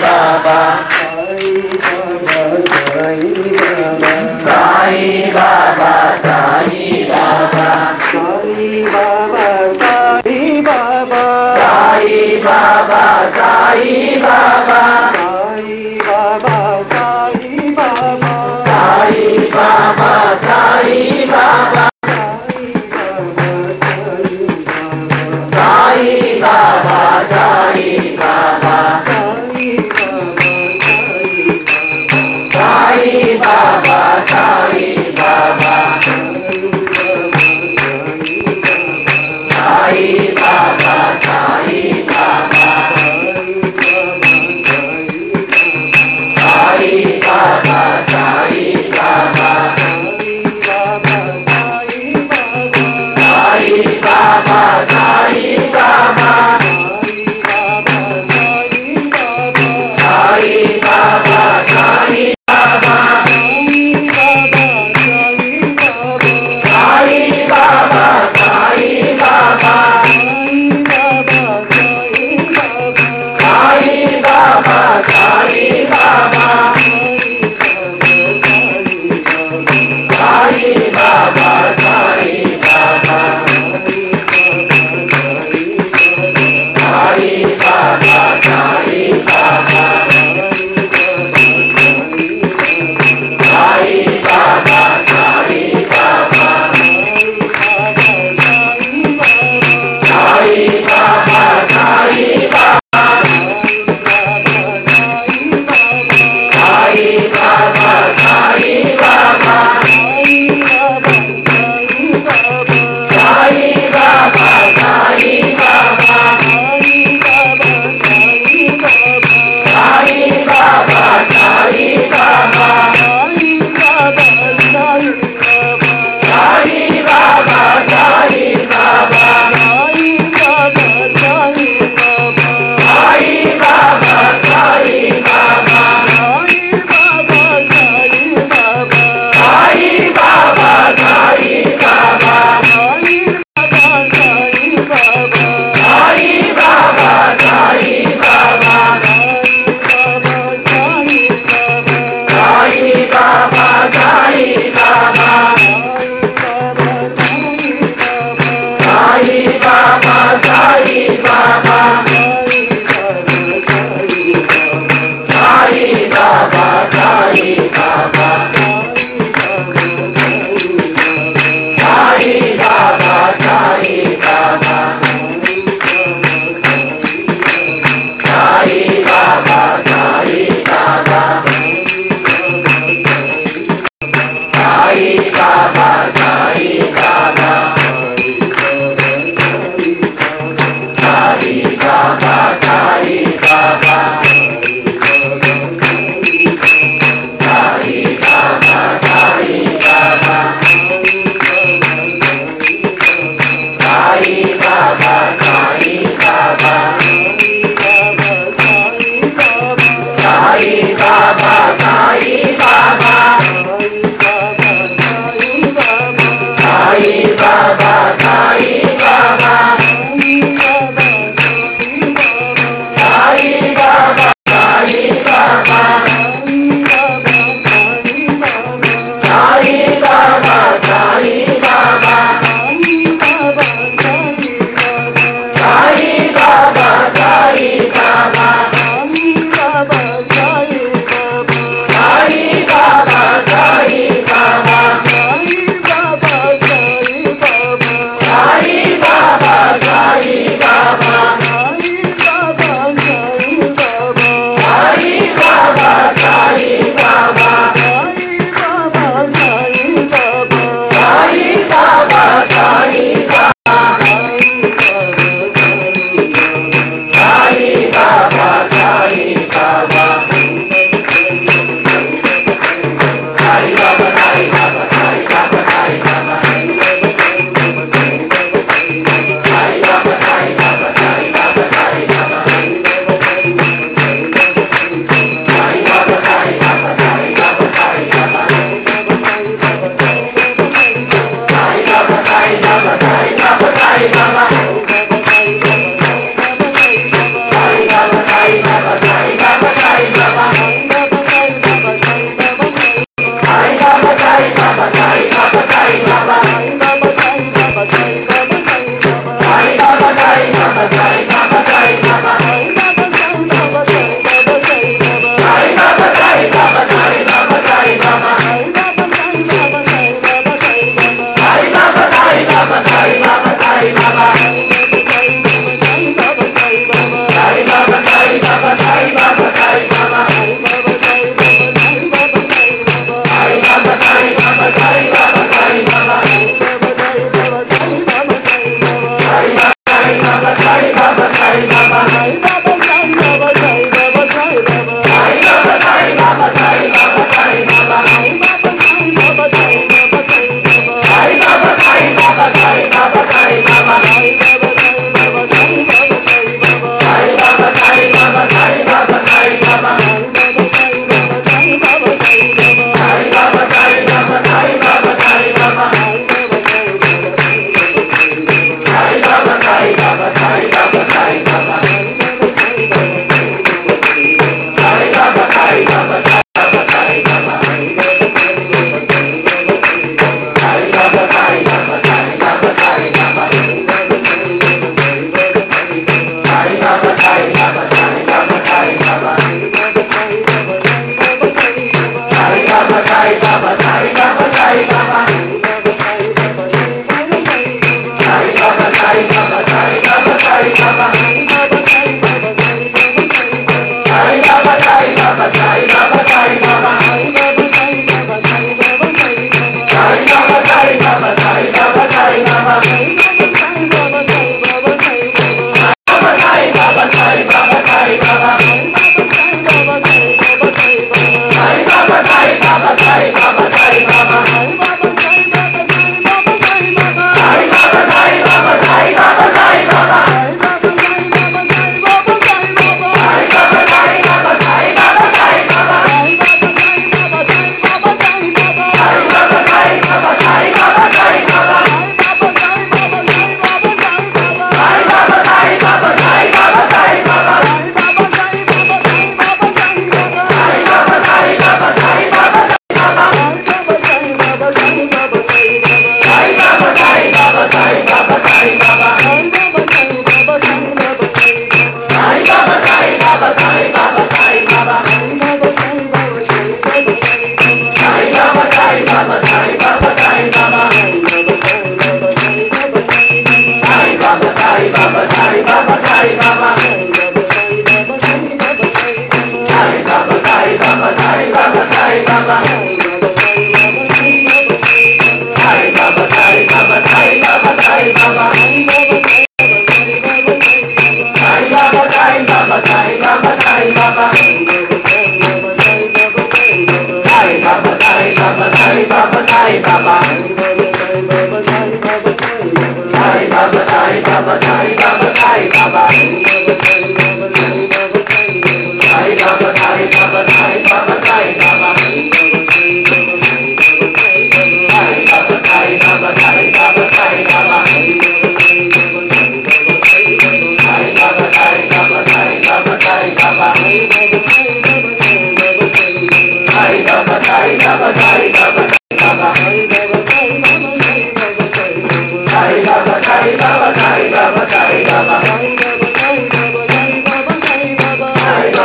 Baba. Sai Baba Sai Baba. Sai Baba Sai Baba. Sai Baba Sai Baba.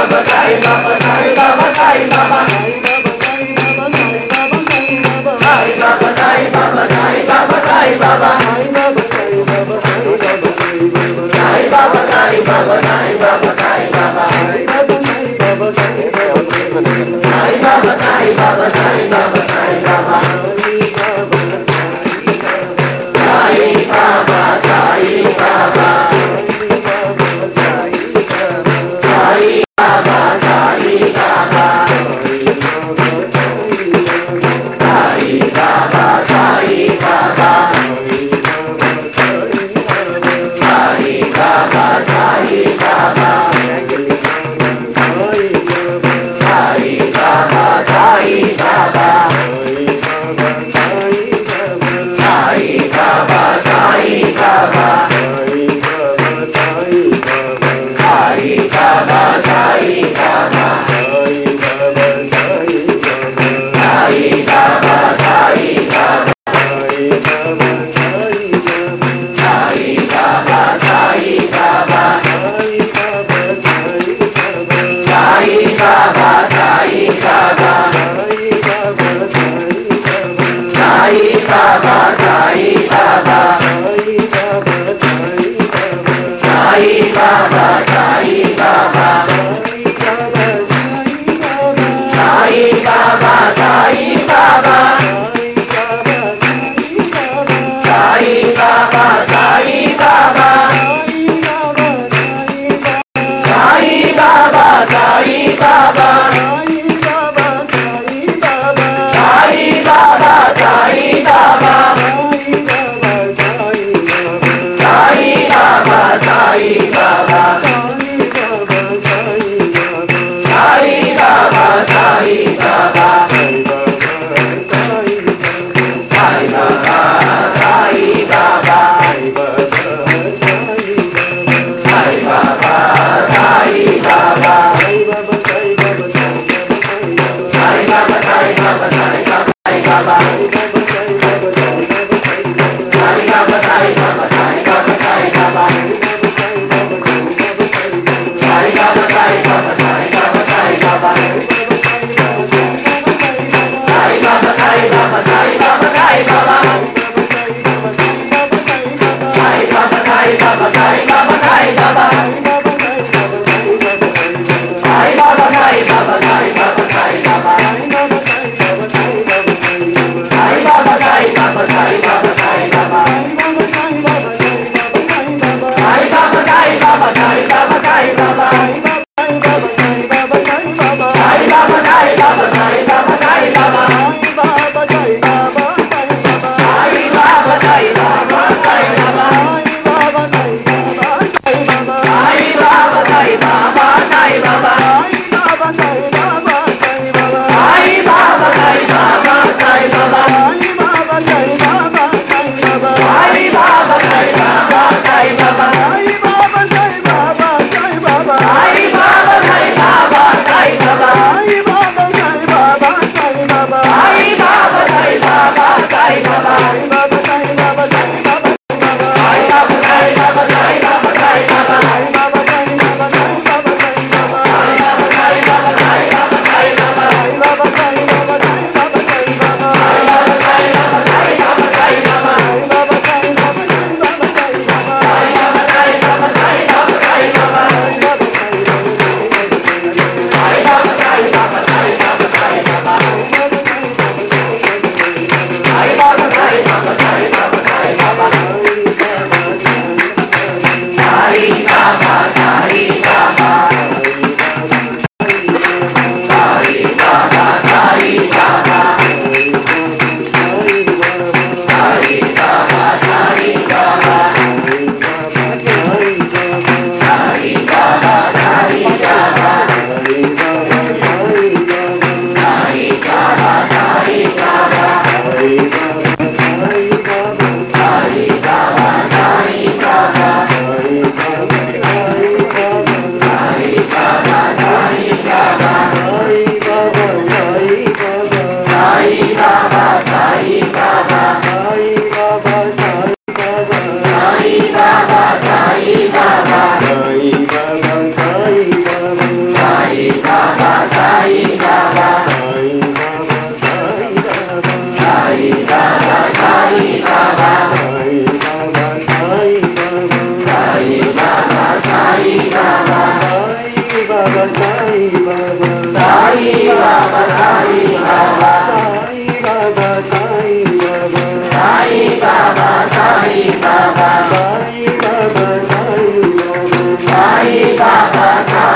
Baba, Sai Baba, Sai Baba, Sai Baba.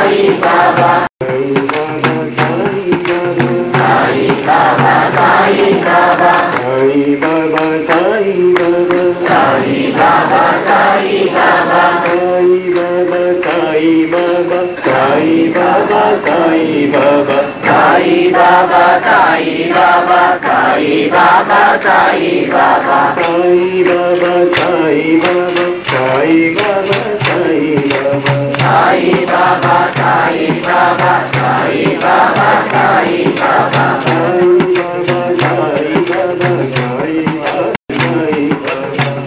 Baba. Sai Baba Sai Baba Sai Baba Sai Baba Sai Baba Sai Baba Sai Baba Sai Baba Sai Baba Sai Baba Sai Baba Sai Baba Sai Baba Sai Baba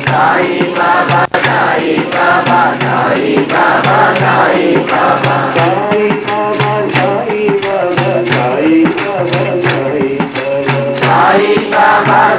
Sai Baba Sai Baba Sai Baba Sai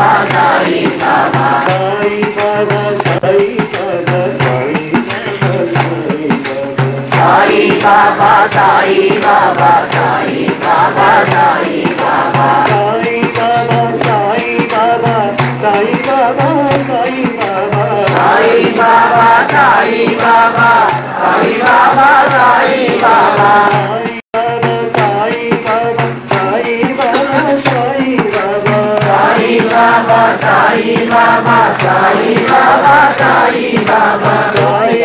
Baba, Sai Baba. Sai Baba, Sai Baba, Sai Baba, Sai Baba. Sai Baba, Sai Baba, Sai Baba, Sai Baba. Sai Baba. Sai Baba, Sai Baba, Sai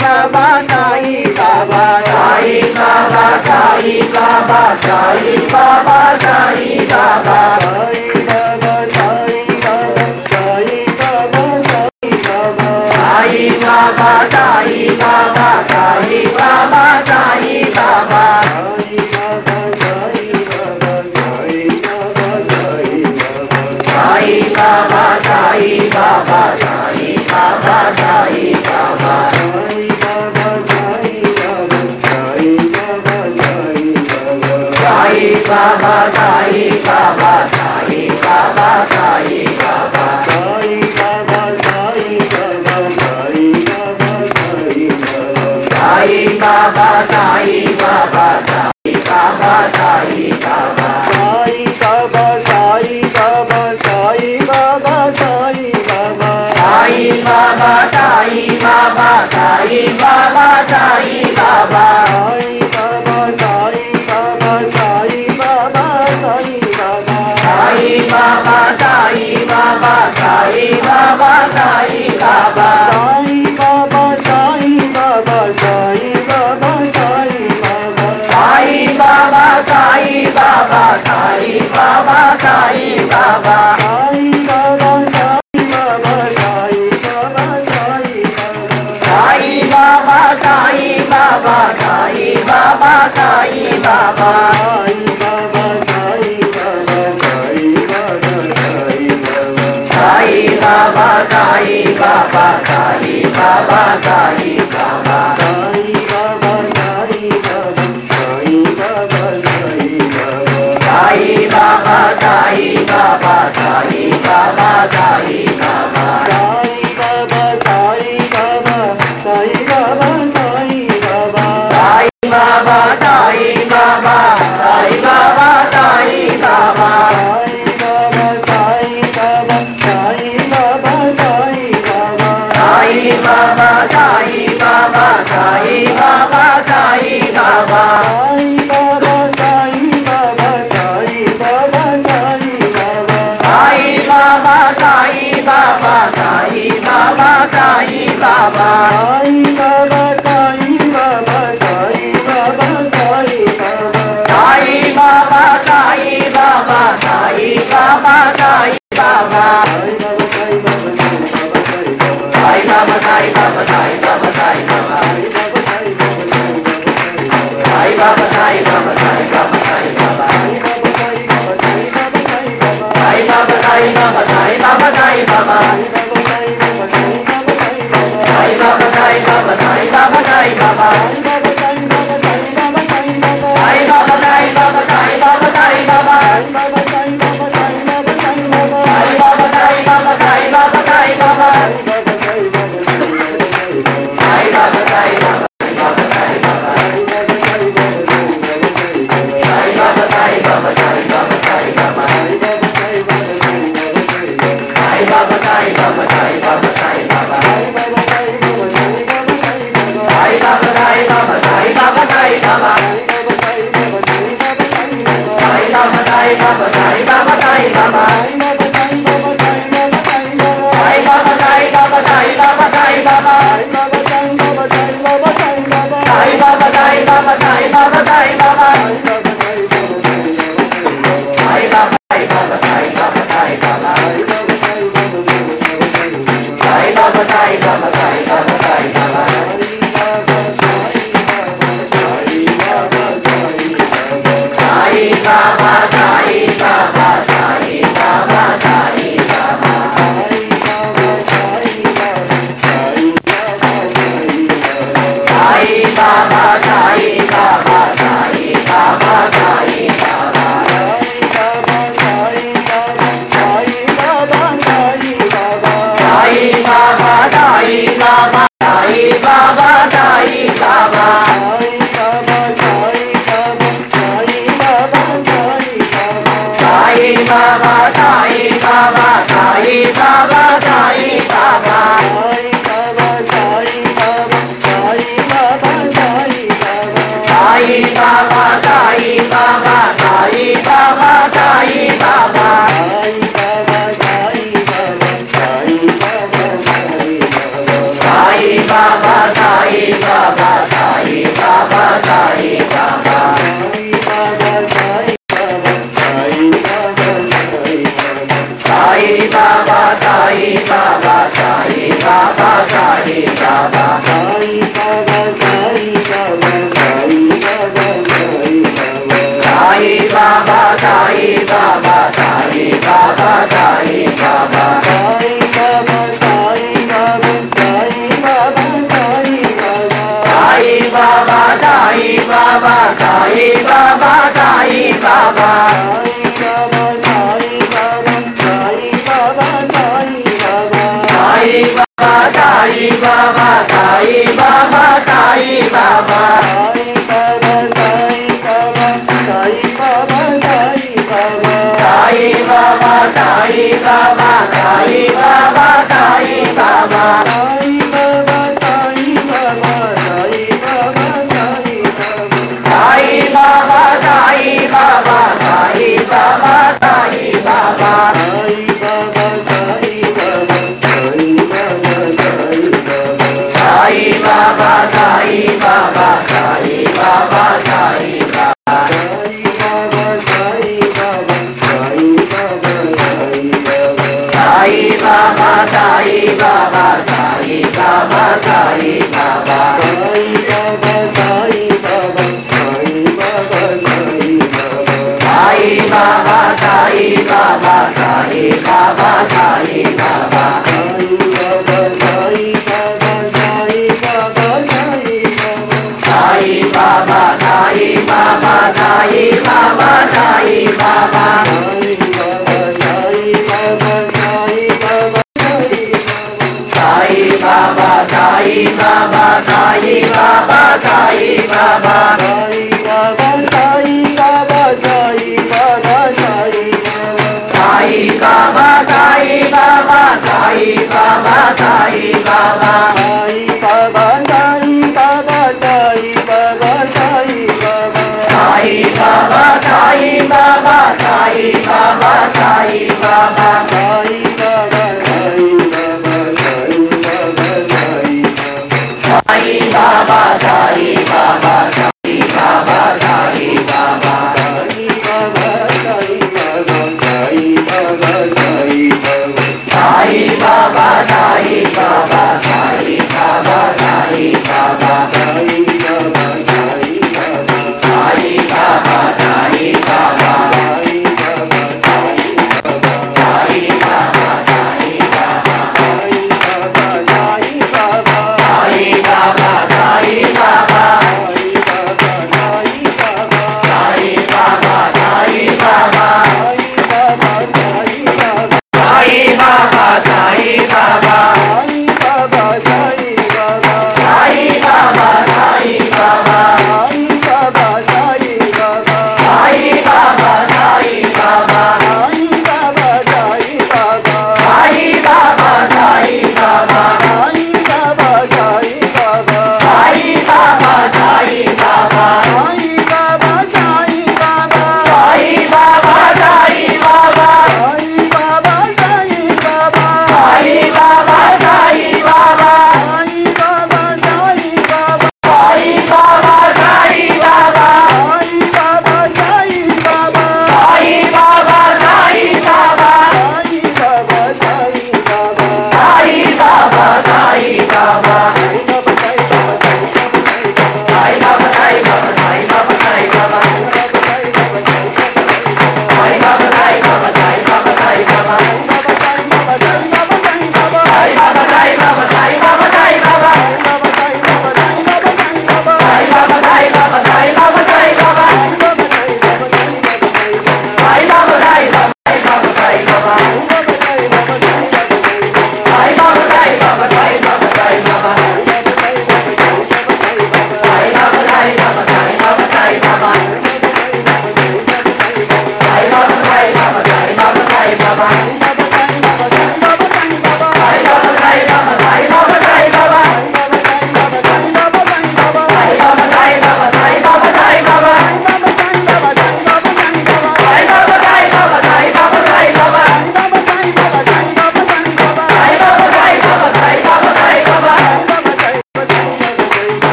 Baba, Sai Baba, Sai Baba, Sai Baba, Sai Baba, Sai Baba. Sai Baba, Sai Baba. Sai Baba, Sai Baba, Sai Baba, Sai Baba. Sai Baba, Sai Baba, Sai Baba, Baba, Sai Baba, Sai Baba, Sai Baba. Sai Baba, Sai Baba, Sai Baba, Sai Baba. Sai Sai Baba, Sai Baba, Sai Baba. Sai Baba, Sai Baba, Sai Baba, Sai Baba. Sai Baba, Sai Baba, Sai Baba, Sai Baba. Baba, Sai Baba, Sai Baba, Sai Baba. Sai Baba, Sai Baba, Sai Baba, Sai Baba. Sai Baba, Sai Baba, Sai Baba, Bye-bye. Baba Sai Baba Sai Baba. Sai Baba Sai Baba Sai Baba Sai Baba. Sai Baba Sai Baba Sai Baba Sai Baba. Sai Baba Sai Baba Baba Sai Baba Sai Baba Sai Baba Sai Baba Sai Baba Sai Baba Sai Baba Sai Baba Sai Baba Sai Baba Sai Baba Sai Sai Baba Sai Baba Sai Baba Baba Sai Baba Sai Baba Sai